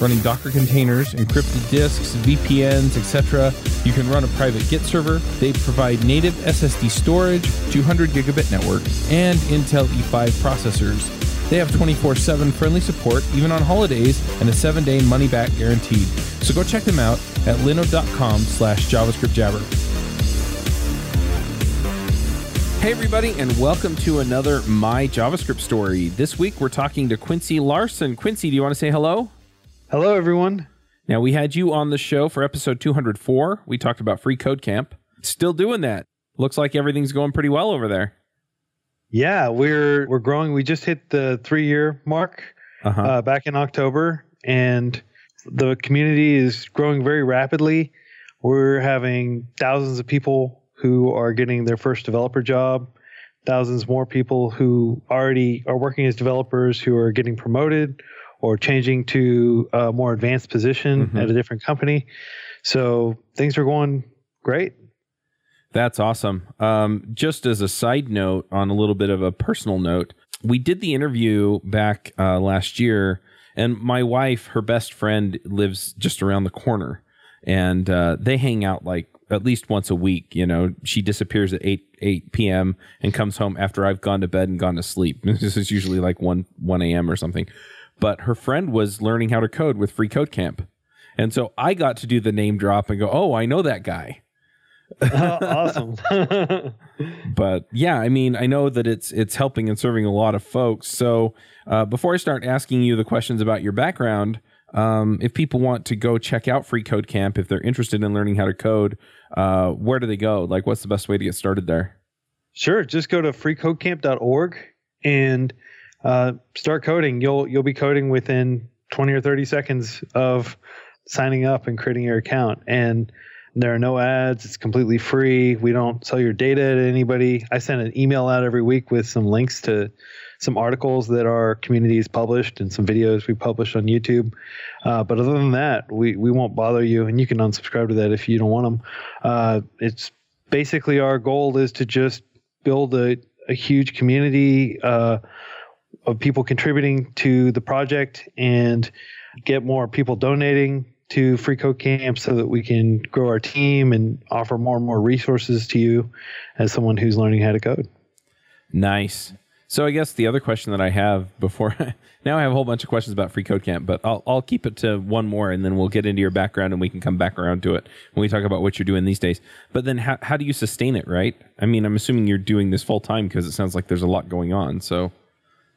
running Docker containers, encrypted disks, VPNs, etc. You can run a private Git server. They provide native SSD storage, 200 gigabit network, and Intel E5 processors. They have 24 7 friendly support, even on holidays, and a 7 day money back guaranteed. So go check them out at linode.com slash JavaScript Jabber. Hey, everybody, and welcome to another My JavaScript story. This week we're talking to Quincy Larson. Quincy, do you want to say hello? Hello, everyone. Now, we had you on the show for episode 204. We talked about Free Code Camp. Still doing that. Looks like everything's going pretty well over there. Yeah, we're we're growing. We just hit the three year mark Uh-huh. uh, back in October, and the community is growing very rapidly. We're having thousands of people who are getting their first developer job, thousands more people who already are working as developers who are getting promoted or changing to a more advanced position Mhm. at a different company. So things are going great. That's awesome. Um, just as a side note, on a little bit of a personal note, we did the interview back uh, last year, and my wife, her best friend, lives just around the corner, and uh, they hang out like at least once a week. You know, she disappears at eight eight p.m. and comes home after I've gone to bed and gone to sleep. this is usually like one one a.m. or something. But her friend was learning how to code with Free Code Camp, and so I got to do the name drop and go, "Oh, I know that guy." awesome. but yeah, I mean, I know that it's it's helping and serving a lot of folks. So uh, before I start asking you the questions about your background, um, if people want to go check out Free Code Camp, if they're interested in learning how to code, uh, where do they go? Like, what's the best way to get started there? Sure, just go to freecodecamp.org and uh, start coding. You'll you'll be coding within 20 or 30 seconds of signing up and creating your account. And there are no ads. It's completely free. We don't sell your data to anybody. I send an email out every week with some links to some articles that our community has published and some videos we published on YouTube. Uh, but other than that, we, we won't bother you, and you can unsubscribe to that if you don't want them. Uh, it's basically our goal is to just build a, a huge community uh, of people contributing to the project and get more people donating to Free Code Camp so that we can grow our team and offer more and more resources to you as someone who's learning how to code. Nice. So I guess the other question that I have before now I have a whole bunch of questions about Free Code Camp, but I'll I'll keep it to one more and then we'll get into your background and we can come back around to it when we talk about what you're doing these days. But then how how do you sustain it, right? I mean, I'm assuming you're doing this full time because it sounds like there's a lot going on. So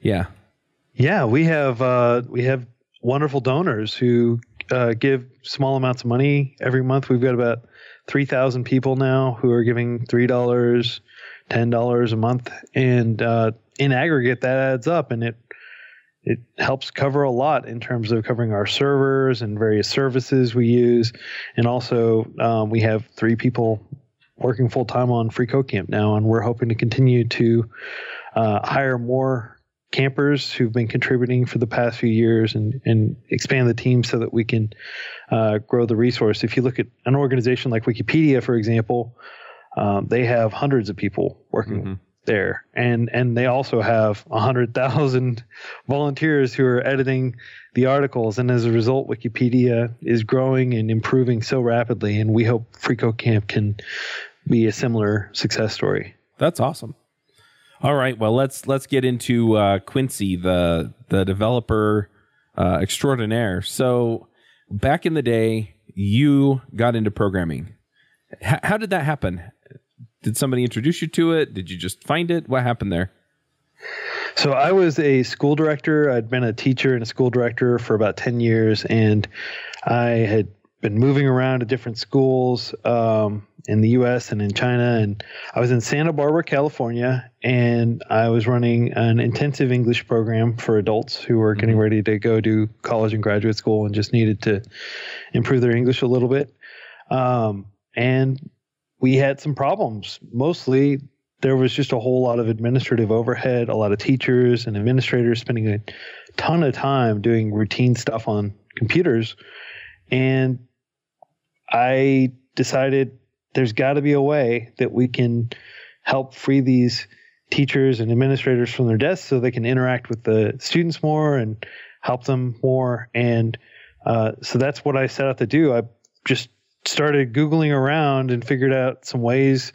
yeah. Yeah, we have uh, we have wonderful donors who uh, give small amounts of money every month. We've got about three thousand people now who are giving three dollars, ten dollars a month, and uh, in aggregate that adds up, and it it helps cover a lot in terms of covering our servers and various services we use, and also um, we have three people working full time on Free Code Camp now, and we're hoping to continue to uh, hire more campers who've been contributing for the past few years and, and expand the team so that we can uh, grow the resource. If you look at an organization like Wikipedia, for example, um, they have hundreds of people working Mhm. there, and and they also have a hundred thousand volunteers who are editing the articles. And as a result, Wikipedia is growing and improving so rapidly. And we hope FreeCode Camp can be a similar success story. That's awesome. All right, well let's let's get into uh, Quincy, the the developer uh, extraordinaire. So back in the day, you got into programming. H- how did that happen? Did somebody introduce you to it? Did you just find it? What happened there? So I was a school director. I'd been a teacher and a school director for about 10 years and I had been moving around to different schools um, in the U.S. and in China. And I was in Santa Barbara, California, and I was running an intensive English program for adults who were getting mm-hmm. ready to go to college and graduate school and just needed to improve their English a little bit. Um, and we had some problems. Mostly, there was just a whole lot of administrative overhead, a lot of teachers and administrators spending a ton of time doing routine stuff on computers. And I decided there's got to be a way that we can help free these teachers and administrators from their desks so they can interact with the students more and help them more. And uh, so that's what I set out to do. I just started Googling around and figured out some ways,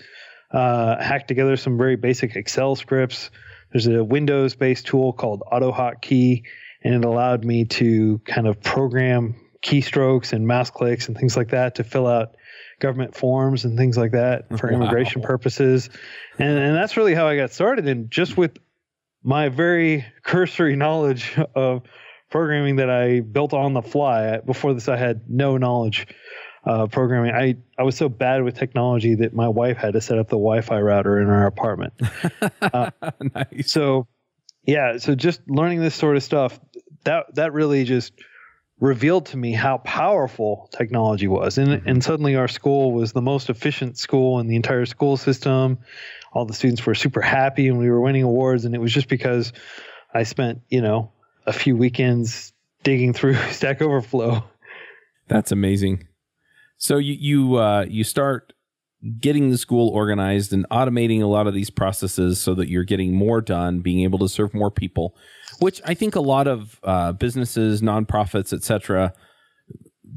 uh, hacked together some very basic Excel scripts. There's a Windows based tool called AutoHotkey, and it allowed me to kind of program keystrokes and mouse clicks and things like that to fill out government forms and things like that for wow. immigration purposes. And, and that's really how I got started. And just with my very cursory knowledge of programming that I built on the fly, before this, I had no knowledge uh, programming. I, I was so bad with technology that my wife had to set up the Wi Fi router in our apartment. Uh, nice. So, yeah, so just learning this sort of stuff, that, that really just revealed to me how powerful technology was. And, mm-hmm. and suddenly our school was the most efficient school in the entire school system. All the students were super happy and we were winning awards. And it was just because I spent, you know, a few weekends digging through Stack Overflow. That's amazing. So you you uh, you start getting the school organized and automating a lot of these processes so that you're getting more done, being able to serve more people, which I think a lot of uh, businesses, nonprofits, etc.,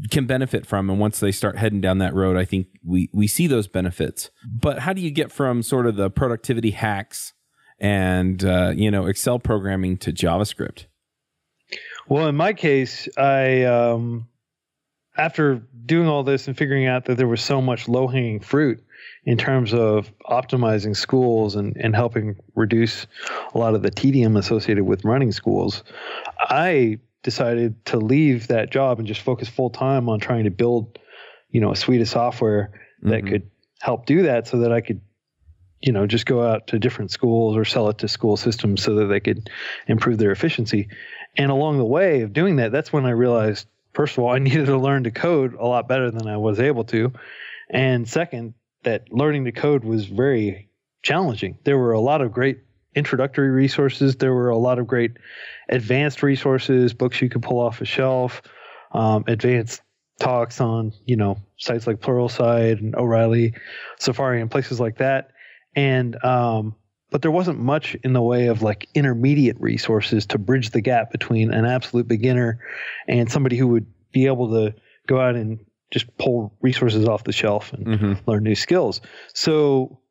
can benefit from. And once they start heading down that road, I think we we see those benefits. But how do you get from sort of the productivity hacks and uh, you know Excel programming to JavaScript? Well, in my case, I um, after doing all this and figuring out that there was so much low hanging fruit in terms of optimizing schools and, and helping reduce a lot of the tedium associated with running schools, I decided to leave that job and just focus full time on trying to build, you know, a suite of software that mm-hmm. could help do that so that I could, you know, just go out to different schools or sell it to school systems so that they could improve their efficiency. And along the way of doing that, that's when I realized first of all, I needed to learn to code a lot better than I was able to. And second, that learning to code was very challenging. There were a lot of great introductory resources. There were a lot of great advanced resources, books you could pull off a shelf, um, advanced talks on, you know, sites like Pluralsight and O'Reilly, Safari, and places like that. And um, but there wasn't much in the way of like intermediate resources to bridge the gap between an absolute beginner and somebody who would be able to go out and just pull resources off the shelf and mm-hmm. learn new skills. So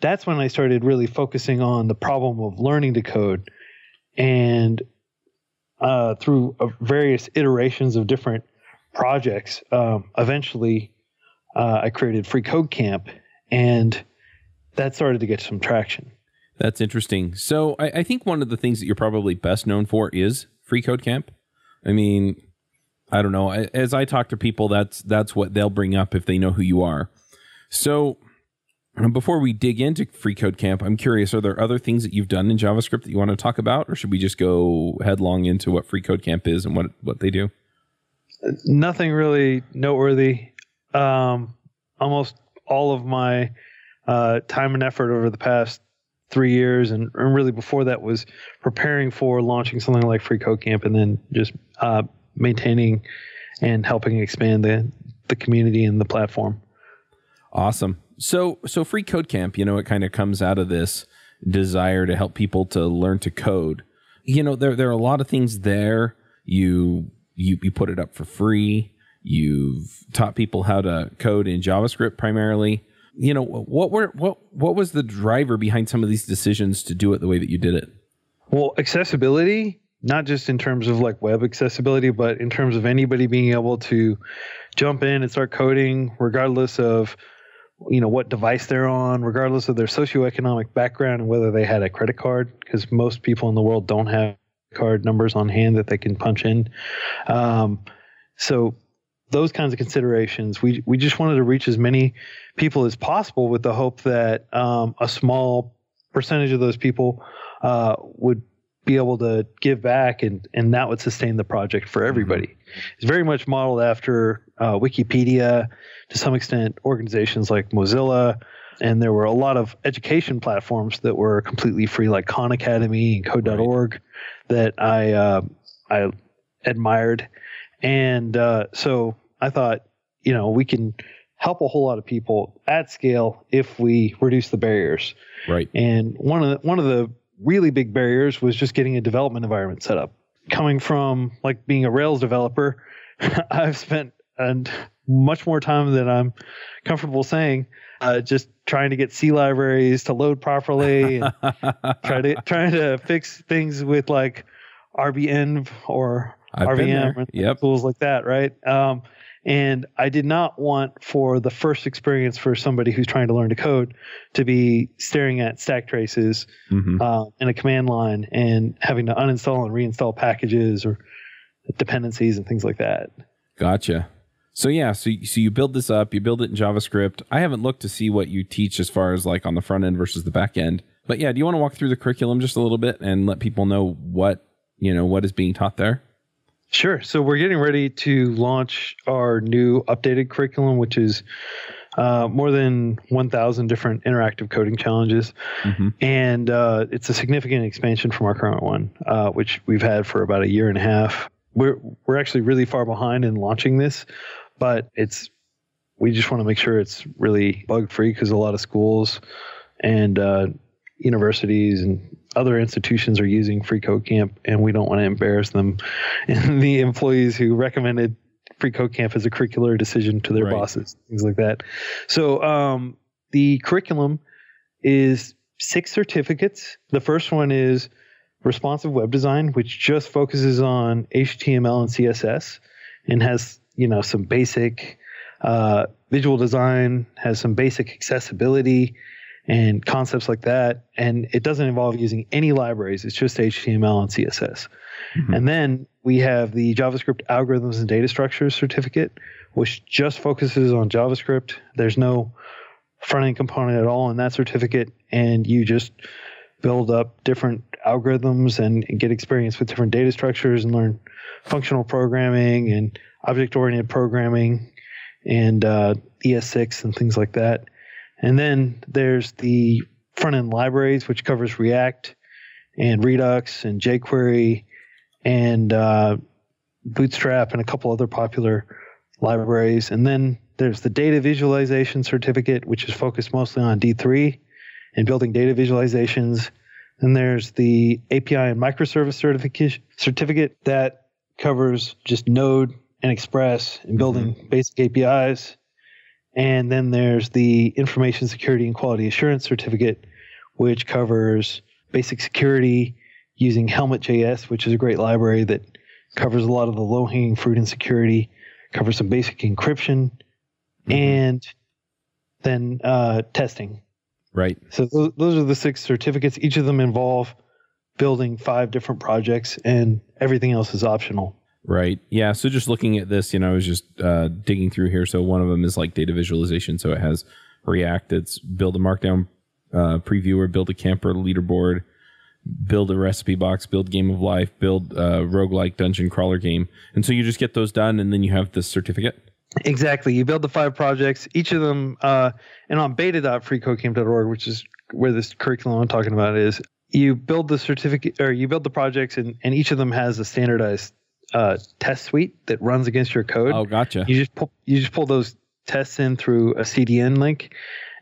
that's when I started really focusing on the problem of learning to code. And uh, through uh, various iterations of different projects, um, eventually uh, I created Free Code Camp, and that started to get some traction. That's interesting. So I, I, think one of the things that you're probably best known for is Free Code Camp. I mean, I don't know. As I talk to people, that's that's what they'll bring up if they know who you are. So before we dig into Free Code Camp, I'm curious: are there other things that you've done in JavaScript that you want to talk about, or should we just go headlong into what Free Code Camp is and what what they do? Nothing really noteworthy. Um, almost all of my uh, time and effort over the past three years, and, and, really before that was preparing for launching something like Free Code Camp, and then just uh, maintaining and helping expand the the community and the platform. Awesome. So so Free Code Camp, you know, it kind of comes out of this desire to help people to learn to code. You know, there there are a lot of things there. You you you put it up for free. You've taught people how to code in JavaScript primarily you know what were what what was the driver behind some of these decisions to do it the way that you did it well accessibility not just in terms of like web accessibility but in terms of anybody being able to jump in and start coding regardless of you know what device they're on regardless of their socioeconomic background and whether they had a credit card because most people in the world don't have card numbers on hand that they can punch in um, so those kinds of considerations. We we just wanted to reach as many people as possible with the hope that um, a small percentage of those people uh, would be able to give back and and that would sustain the project for everybody. Mm-hmm. It's very much modeled after uh, Wikipedia, to some extent organizations like Mozilla, and there were a lot of education platforms that were completely free, like Khan Academy and Code.org, right. that I uh, I admired, and uh, so I thought, you know, we can help a whole lot of people at scale if we reduce the barriers. Right. And one of the, one of the really big barriers was just getting a development environment set up. Coming from like being a Rails developer, I've spent and much more time than I'm comfortable saying uh, just trying to get C libraries to load properly and try to trying to fix things with like RBEnv or I've RVM or yep. tools like that, right? Um, and I did not want for the first experience for somebody who's trying to learn to code to be staring at stack traces mm-hmm. uh, in a command line and having to uninstall and reinstall packages or dependencies and things like that. Gotcha. So yeah, so so you build this up, you build it in JavaScript. I haven't looked to see what you teach as far as like on the front end versus the back end. But yeah, do you want to walk through the curriculum just a little bit and let people know what, you know, what is being taught there? Sure. So we're getting ready to launch our new updated curriculum, which is uh, more than 1,000 different interactive coding challenges. Mm-hmm. And uh, it's a significant expansion from our current one, uh, which we've had for about a year and a half. We're, we're actually really far behind in launching this but it's we just want to make sure it's really bug free because a lot of schools and uh, universities and other institutions are using free code camp and we don't want to embarrass them. And the employees who recommended free code camp as a curricular decision to their right. bosses things like that. So um, the curriculum is six certificates. The first one is responsive web design which just focuses on html and css and has you know some basic uh, visual design, has some basic accessibility and concepts like that. And it doesn't involve using any libraries. It's just HTML and CSS. Mm-hmm. And then we have the JavaScript algorithms and data structures certificate, which just focuses on JavaScript. There's no front end component at all in that certificate. And you just build up different algorithms and, and get experience with different data structures and learn functional programming and object oriented programming and uh, ES6 and things like that. And then there's the front end libraries, which covers React and Redux and jQuery and uh, Bootstrap and a couple other popular libraries. And then there's the data visualization certificate, which is focused mostly on D3 and building data visualizations. And there's the API and microservice certificate certificate that covers just Node and Express and building mm-hmm. basic APIs. And then there's the Information Security and Quality Assurance Certificate, which covers basic security using Helmet.js, which is a great library that covers a lot of the low hanging fruit in security, covers some basic encryption, mm-hmm. and then uh, testing. Right. So those, those are the six certificates. Each of them involve building five different projects, and everything else is optional. Right. Yeah. So just looking at this, you know, I was just uh, digging through here. So one of them is like data visualization. So it has React. It's build a Markdown uh, previewer, build a camper leaderboard, build a recipe box, build game of life, build a roguelike dungeon crawler game. And so you just get those done, and then you have this certificate. Exactly. You build the five projects, each of them, uh, and on beta.freecodecamp.org, which is where this curriculum I'm talking about is, you build the certificate or you build the projects, and, and each of them has a standardized uh, test suite that runs against your code. Oh, gotcha. You just pull you just pull those tests in through a CDN link,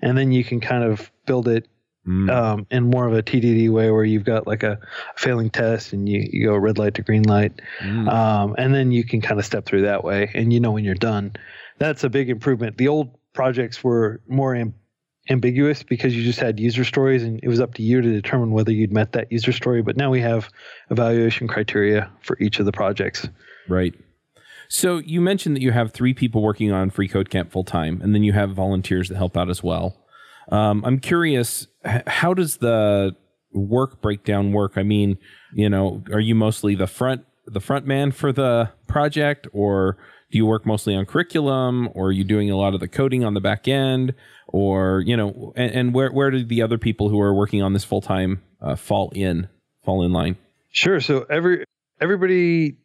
and then you can kind of build it mm. um, in more of a TDD way, where you've got like a failing test, and you, you go red light to green light, mm. um, and then you can kind of step through that way, and you know when you're done. That's a big improvement. The old projects were more ambiguous because you just had user stories and it was up to you to determine whether you'd met that user story. But now we have evaluation criteria for each of the projects. Right. So you mentioned that you have three people working on Free Code Camp full time, and then you have volunteers that help out as well. Um, I'm curious, how does the work breakdown work? I mean, you know, are you mostly the front the front man for the project, or do you work mostly on curriculum or are you doing a lot of the coding on the back end or you know and, and where where do the other people who are working on this full time uh, fall in fall in line Sure. So every everybody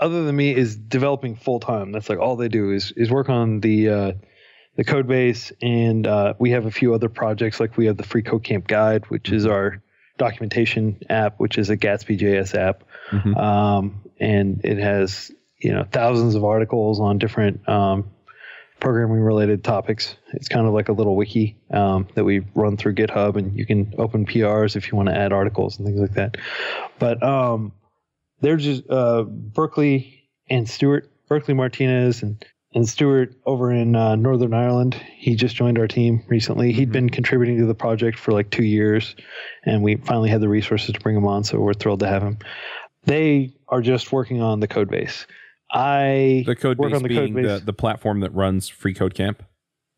other than me is developing full time. That's like all they do is is work on the uh, the code base, and uh, we have a few other projects. Like we have the Free Code Camp Guide, which is our documentation app, which is a Gatsby JS app, Mhm. um, and it has you know thousands of articles on different um, programming related topics. It's kind of like a little wiki um, that we run through GitHub, and you can open PRs if you want to add articles and things like that. But um, they're just uh, Berkeley and Stuart, Berkeley Martinez and and Stuart over in uh, Northern Ireland. He just joined our team recently. He'd been contributing to the project for like two years, and we finally had the resources to bring him on. So we're thrilled to have him. They are just working on the code base. I the code work base on the being code base. the platform that runs free code camp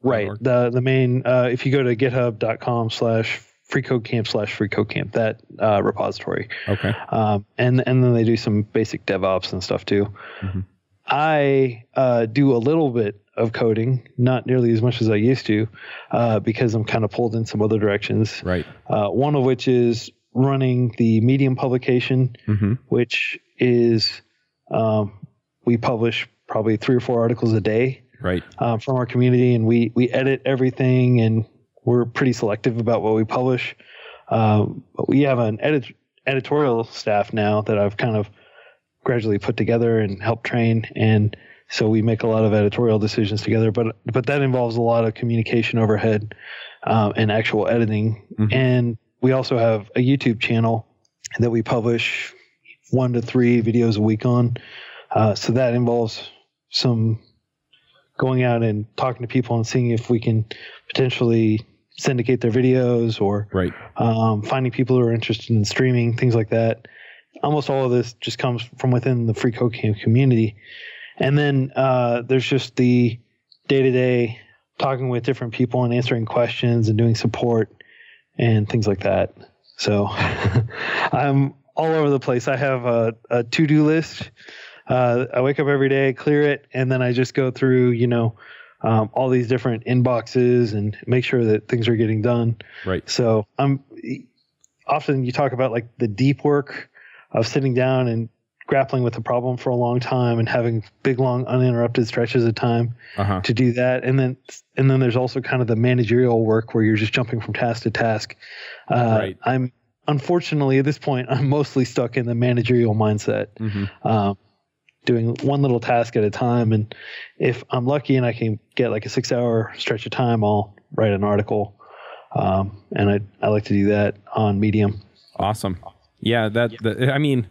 Right. The the main uh, if you go to github.com slash freecodecamp slash freecodecamp, that uh, repository. okay Um, and and then they do some basic DevOps and stuff too. Mhm. I uh, do a little bit of coding, not nearly as much as I used to, uh, because I'm kind of pulled in some other directions. right Uh, one of which is running the Medium publication, hmm which is um, we publish probably three or four articles a day right uh, from our community, and we we edit everything, and we're pretty selective about what we publish. Um, but we have an edit, editorial staff now that I've kind of gradually put together and helped train, and so we make a lot of editorial decisions together. But but that involves a lot of communication overhead um, and actual editing, Mhm. and we also have a YouTube channel that we publish one to three videos a week on. Uh, so that involves some going out and talking to people and seeing if we can potentially syndicate their videos or right um, finding people who are interested in streaming, things like that. Almost all of this just comes from within the free code camp community. And then uh, there's just the day to day talking with different people and answering questions and doing support and things like that. So I'm all over the place. I have a, a to do list. Uh, I wake up every day, clear it, and then I just go through, you know, um, all these different inboxes and make sure that things are getting done. right. So I'm often you talk about like the deep work of sitting down and grappling with a problem for a long time and having big long uninterrupted stretches of time uh-huh. to do that. And then and then there's also kind of the managerial work where you're just jumping from task to task. Uh, Right. i'm unfortunately at this point i'm mostly stuck in the managerial mindset. Hmm um, doing one little task at a time. And if I'm lucky and I can get like a six hour stretch of time, I'll write an article. Um, and I, I like to do that on Medium. Awesome. Yeah, that, that I mean,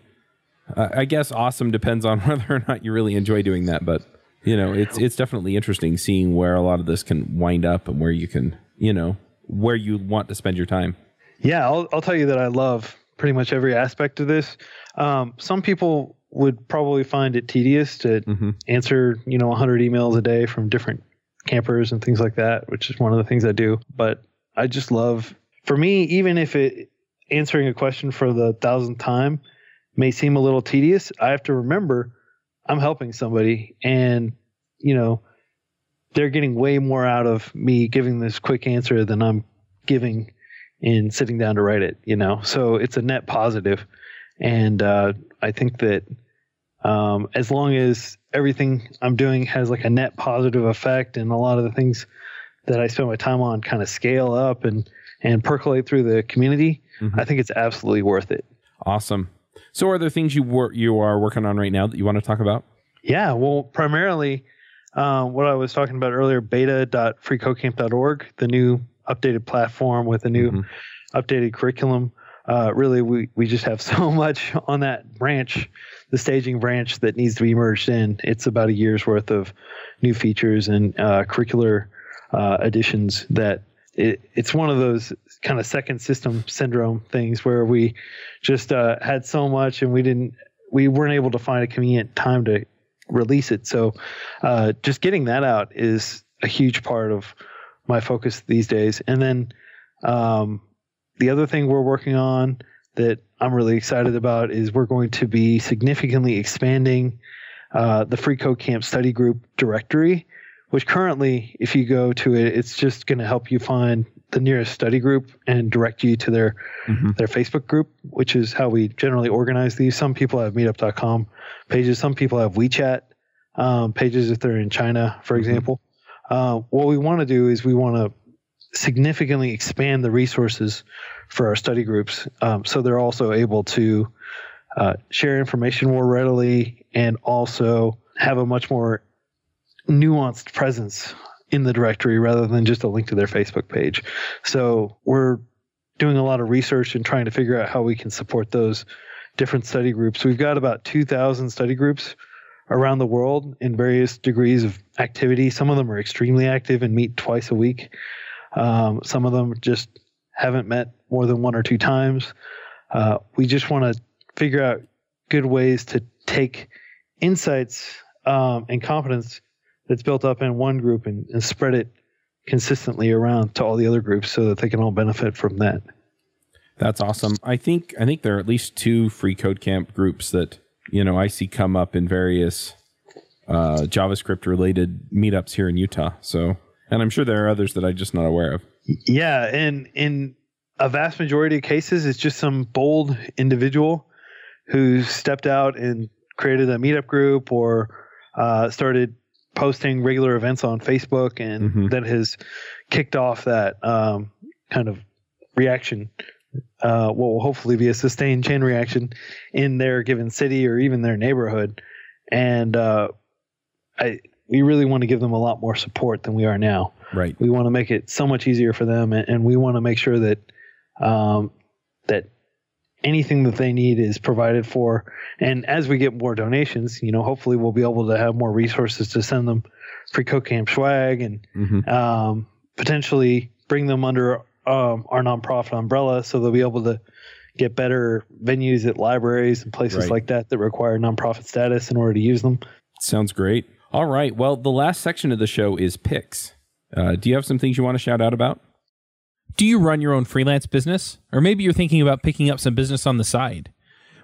uh, I guess awesome depends on whether or not you really enjoy doing that, but you know, it's it's definitely interesting seeing where a lot of this can wind up and where you can, you know, where you want to spend your time. Yeah, I'll, I'll tell you that I love pretty much every aspect of this. Um, some people would probably find it tedious to Mhm. answer, you know, 100 emails a day from different campers and things like that, which is one of the things I do. But I just love, for me, even if it answering a question for the thousandth time may seem a little tedious, I have to remember I'm helping somebody and, you know, they're getting way more out of me giving this quick answer than I'm giving in sitting down to write it, you know. So it's a net positive. And uh, I think that um, as long as everything I'm doing has like a net positive effect and a lot of the things that I spend my time on kind of scale up and and percolate through the community, Mhm. I think it's absolutely worth it. Awesome. So, are there things you wor- you are working on right now that you want to talk about? Yeah, well, primarily um, what I was talking about earlier, beta.freecodecamp.org, the new updated platform with a new Mhm. updated curriculum. Uh, really, we, we just have so much on that branch, the staging branch that needs to be merged in. It's about a year's worth of new features and uh, curricular uh, additions that it, it's one of those kind of second system syndrome things where we just uh, had so much and we didn't we weren't able to find a convenient time to release it. So uh, just getting that out is a huge part of my focus these days. And then um, the other thing we're working on that I'm really excited about is we're going to be significantly expanding uh, the Free Code Camp study group directory, which currently, if you go to it, it's just going to help you find the nearest study group and direct you to their Mhm. their Facebook group, which is how we generally organize these. Some people have Meetup.com pages. Some people have WeChat um, pages if they're in China, for example. Uh, what we want to do is we want to significantly expand the resources for our study groups, um, so they're also able to uh, share information more readily and also have a much more nuanced presence in the directory rather than just a link to their Facebook page. So we're doing a lot of research and trying to figure out how we can support those different study groups. We've got about 2,000 study groups around the world in various degrees of activity. Some of them are extremely active and meet twice a week. Um, some of them just haven't met more than one or two times. Uh, we just want to figure out good ways to take insights um, and competence that's built up in one group and, and spread it consistently around to all the other groups so that they can all benefit from that. That's awesome. I think I think there are at least two free code camp groups that you know I see come up in various uh, JavaScript related meetups here in Utah. So, and I'm sure there are others that I'm just not aware of. Yeah, and in a vast majority of cases, it's just some bold individual who stepped out and created a meetup group or uh, started posting regular events on Facebook, and Mhm. that has kicked off that um, kind of reaction. Uh, what will hopefully be a sustained chain reaction in their given city or even their neighborhood, and uh, I we really want to give them a lot more support than we are now Right. we want to make it so much easier for them and, and we want to make sure that um, that anything that they need is provided for and as we get more donations you know hopefully we'll be able to have more resources to send them free code camp swag and hmm um, potentially bring them under um, our nonprofit umbrella so they'll be able to get better venues at libraries and places Right. like that that require nonprofit status in order to use them Sounds great. All right. Well, the last section of the show is picks. Uh, do you have some things you want to shout out about? Do you run your own freelance business? Or maybe you're thinking about picking up some business on the side?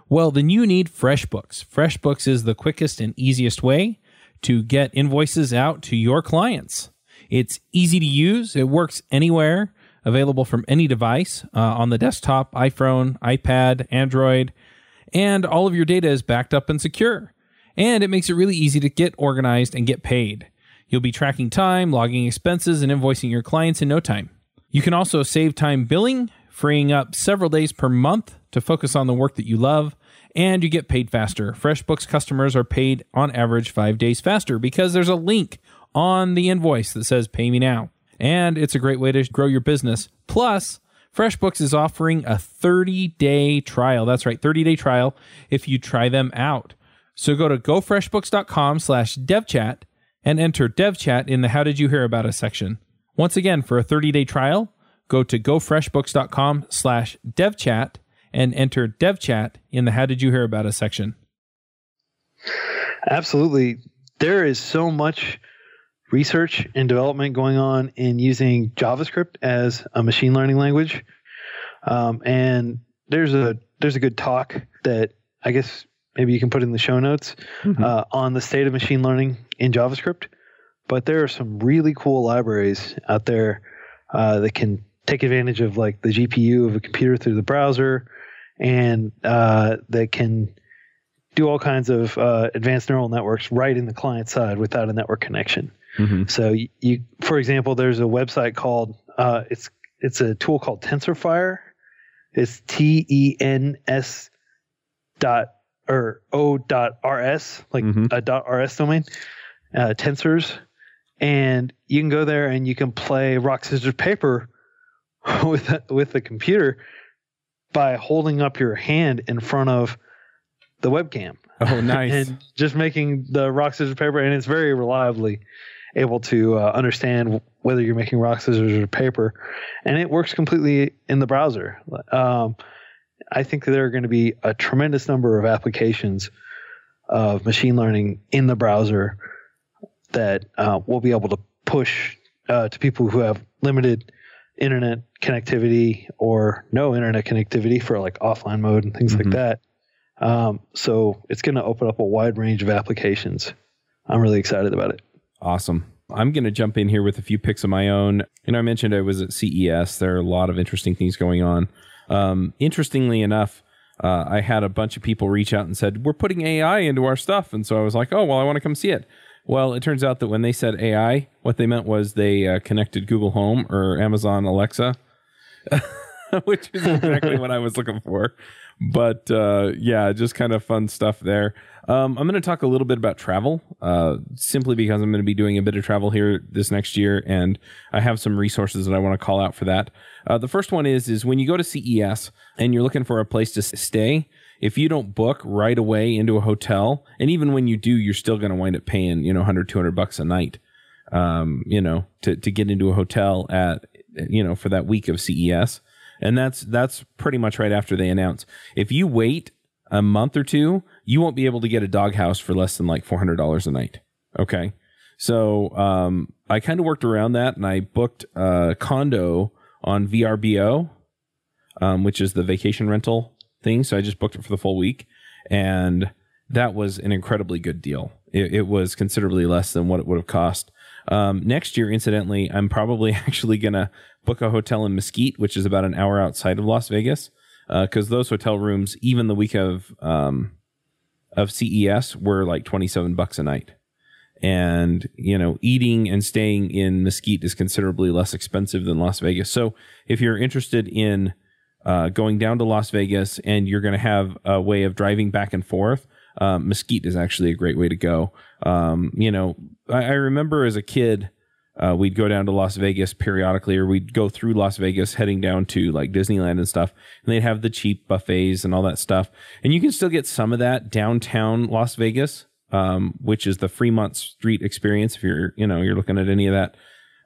Well, then you need FreshBooks. FreshBooks is the quickest and easiest way to get invoices out to your clients. It's easy to use, it works anywhere, available from any device uh, on the desktop, iPhone, iPad, Android, and all of your data is backed up and secure. And it makes it really easy to get organized and get paid. You'll be tracking time, logging expenses, and invoicing your clients in no time. You can also save time billing, freeing up several days per month to focus on the work that you love, and you get paid faster. FreshBooks customers are paid on average five days faster because there's a link on the invoice that says pay me now. And it's a great way to grow your business. Plus, FreshBooks is offering a 30 day trial. That's right, 30 day trial if you try them out. So go to gofreshbooks.com slash devchat and enter devchat in the How Did You Hear About Us section. Once again, for a 30-day trial, go to gofreshbooks.com slash devchat and enter devchat in the How Did You Hear About Us section. Absolutely. There is so much research and development going on in using JavaScript as a machine learning language. Um, and there's a there's a good talk that I guess maybe you can put in the show notes uh, on the state of machine learning in JavaScript. But there are some really cool libraries out there uh, that can take advantage of like the GPU of a computer through the browser, and uh, that can do all kinds of uh, advanced neural networks right in the client side without a network connection. Mhm. So you, you, for example, there's a website called uh, it's it's a tool called TensorFire. It's T E N S dot or o.rs, like Mhm. a dot RS domain uh, tensors, and you can go there and you can play rock scissors paper with a, with the computer by holding up your hand in front of the webcam Oh, nice. and just making the rock scissors paper and it's very reliably able to uh, understand whether you're making rock scissors or paper and it works completely in the browser um, i think there are going to be a tremendous number of applications of machine learning in the browser that uh, we'll be able to push uh, to people who have limited internet connectivity or no internet connectivity for like offline mode and things Mhm. like that Um, so it's going to open up a wide range of applications. I'm really excited about it. Awesome. I'm going to jump in here with a few picks of my own. Know, I mentioned I was at CES. There are a lot of interesting things going on. Um, interestingly enough, uh, I had a bunch of people reach out and said, We're putting AI into our stuff. And so I was like, Oh, well, I want to come see it. Well, it turns out that when they said AI, what they meant was they uh, connected Google Home or Amazon Alexa, which is exactly what I was looking for. But uh, yeah, just kind of fun stuff there. Um, I'm going to talk a little bit about travel, uh, simply because I'm going to be doing a bit of travel here this next year, and I have some resources that I want to call out for that. Uh, the first one is is when you go to CES and you're looking for a place to stay. If you don't book right away into a hotel, and even when you do, you're still going to wind up paying you know 100 200 bucks a night, um, you know, to to get into a hotel at you know for that week of CES and that's that's pretty much right after they announce. If you wait a month or two, you won't be able to get a doghouse for less than like four hundred dollars a night. Okay, so um, I kind of worked around that, and I booked a condo on VRBO, um, which is the vacation rental thing. So I just booked it for the full week, and that was an incredibly good deal. It, it was considerably less than what it would have cost. Um, next year, incidentally, I'm probably actually gonna book a hotel in Mesquite, which is about an hour outside of Las Vegas, because uh, those hotel rooms, even the week of um, of CES, were like twenty seven bucks a night. And you know, eating and staying in Mesquite is considerably less expensive than Las Vegas. So, if you're interested in uh, going down to Las Vegas and you're going to have a way of driving back and forth, um, Mesquite is actually a great way to go. Um, you know, I, I, remember as a kid uh, we'd go down to Las Vegas periodically, or we'd go through Las Vegas heading down to like Disneyland and stuff. And they'd have the cheap buffets and all that stuff. And you can still get some of that downtown Las Vegas, um, which is the Fremont Street experience. If you're, you know, you're looking at any of that.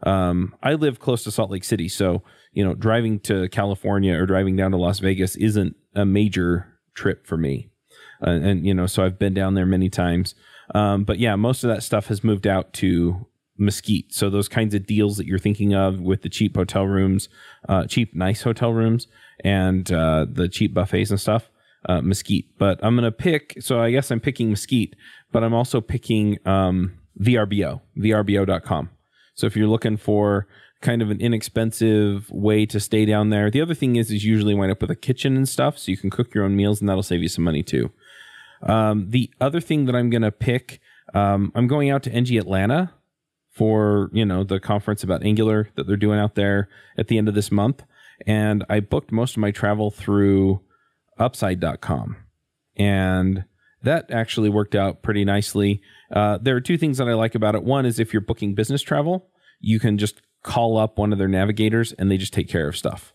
Um, I live close to Salt Lake City, so you know, driving to California or driving down to Las Vegas isn't a major trip for me. Uh, and you know, so I've been down there many times. Um, but yeah, most of that stuff has moved out to Mesquite. So those kinds of deals that you're thinking of with the cheap hotel rooms, uh, cheap nice hotel rooms, and uh, the cheap buffets and stuff, uh, Mesquite. But I'm gonna pick. So I guess I'm picking Mesquite, but I'm also picking um, VRBO, VRBO.com. So if you're looking for kind of an inexpensive way to stay down there, the other thing is is usually wind up with a kitchen and stuff, so you can cook your own meals, and that'll save you some money too. Um, the other thing that I'm gonna pick. Um, I'm going out to NG Atlanta for you know the conference about Angular that they're doing out there at the end of this month, and I booked most of my travel through Upside.com, and that actually worked out pretty nicely. Uh, there are two things that I like about it. One is if you're booking business travel, you can just call up one of their navigators and they just take care of stuff.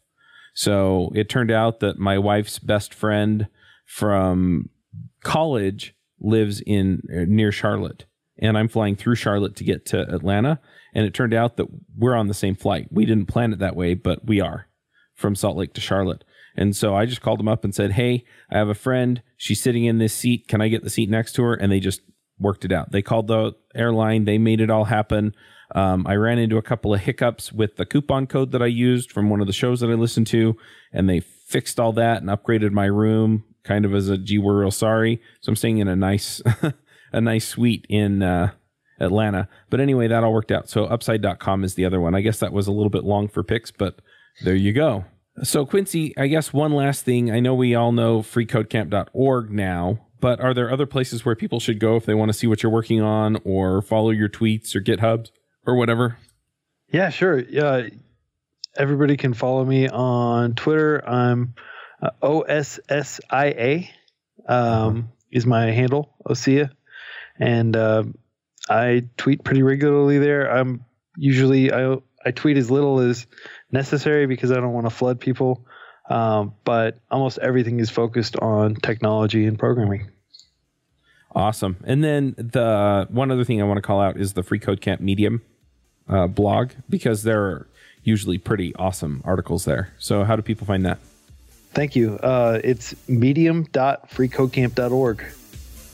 So it turned out that my wife's best friend from college lives in near Charlotte and I'm flying through Charlotte to get to Atlanta. And it turned out that we're on the same flight. We didn't plan it that way, but we are from Salt Lake to Charlotte. And so I just called them up and said, Hey, I have a friend. She's sitting in this seat. Can I get the seat next to her? And they just worked it out. They called the airline, they made it all happen. Um, I ran into a couple of hiccups with the coupon code that I used from one of the shows that I listened to, and they fixed all that and upgraded my room kind of as a gee, we're real sorry. So I'm staying in a nice a nice suite in uh, Atlanta. But anyway, that all worked out. So upside.com is the other one. I guess that was a little bit long for picks, but there you go. So Quincy, I guess one last thing. I know we all know freecodecamp.org now, but are there other places where people should go if they want to see what you're working on or follow your tweets or GitHubs or whatever? Yeah, sure. Yeah, everybody can follow me on Twitter. I'm uh, OSSIA um, is my handle, Osia and uh, I tweet pretty regularly there. I'm usually I I tweet as little as necessary because I don't want to flood people. Um, but almost everything is focused on technology and programming. Awesome. And then the one other thing I want to call out is the Free Code Camp Medium uh, blog because there are usually pretty awesome articles there. So how do people find that? Thank you. Uh, it's medium.freecodecamp.org.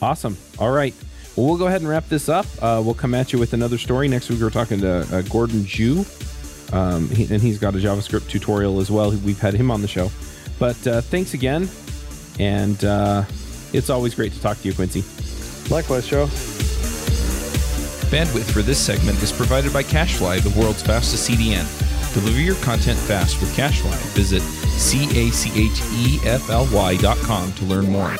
Awesome. All right. Well, we'll go ahead and wrap this up. Uh, we'll come at you with another story next week. We're talking to uh, Gordon Zhu, um, he, and he's got a JavaScript tutorial as well. We've had him on the show. But uh, thanks again, and uh, it's always great to talk to you, Quincy. Likewise, Joe. Bandwidth for this segment is provided by CacheFly, the world's fastest CDN. Deliver your content fast with CacheFly. Visit C A C H E F L Y dot com to learn more.